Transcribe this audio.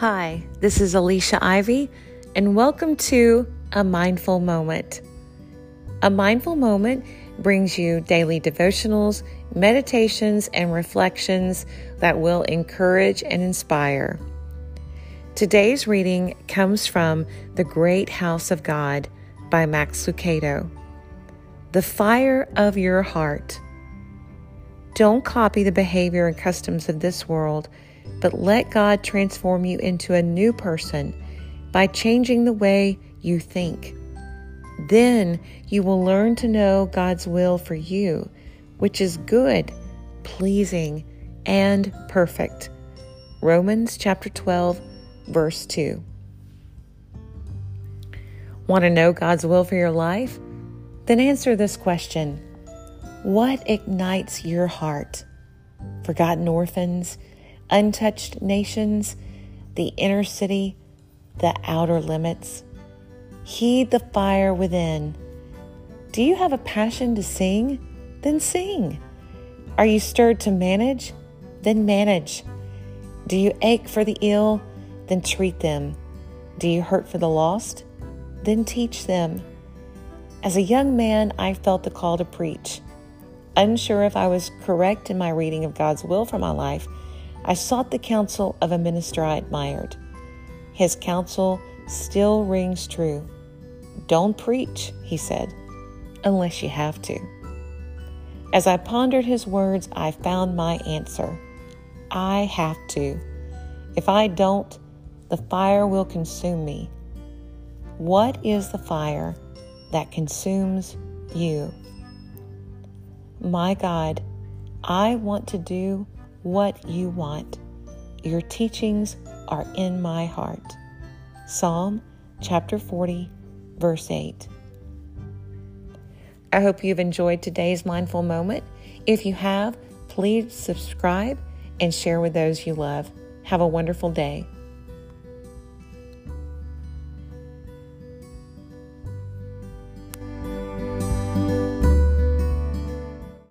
Hi, this is Alicia Ivy, and welcome to A Mindful Moment. A mindful moment brings you daily devotionals, meditations, and reflections that will encourage and inspire. Today's reading comes from The Great House of God by Max Lucado. The fire of your heart. Don't copy the behavior and customs of this world but let God transform you into a new person by changing the way you think. Then you will learn to know God's will for you, which is good, pleasing, and perfect. Romans chapter 12, verse 2. Want to know God's will for your life? Then answer this question What ignites your heart? Forgotten orphans? untouched nations, the inner city, the outer limits. Heed the fire within. Do you have a passion to sing? Then sing. Are you stirred to manage? Then manage. Do you ache for the ill? Then treat them. Do you hurt for the lost? Then teach them. As a young man, I felt the call to preach. Unsure if I was correct in my reading of God's will for my life, I sought the counsel of a minister I admired. His counsel still rings true. Don't preach, he said, unless you have to. As I pondered his words, I found my answer. I have to. If I don't, the fire will consume me. What is the fire that consumes you? My God, I want to do what you want. Your teachings are in my heart. Psalm chapter 40, verse 8. I hope you've enjoyed today's mindful moment. If you have, please subscribe and share with those you love. Have a wonderful day.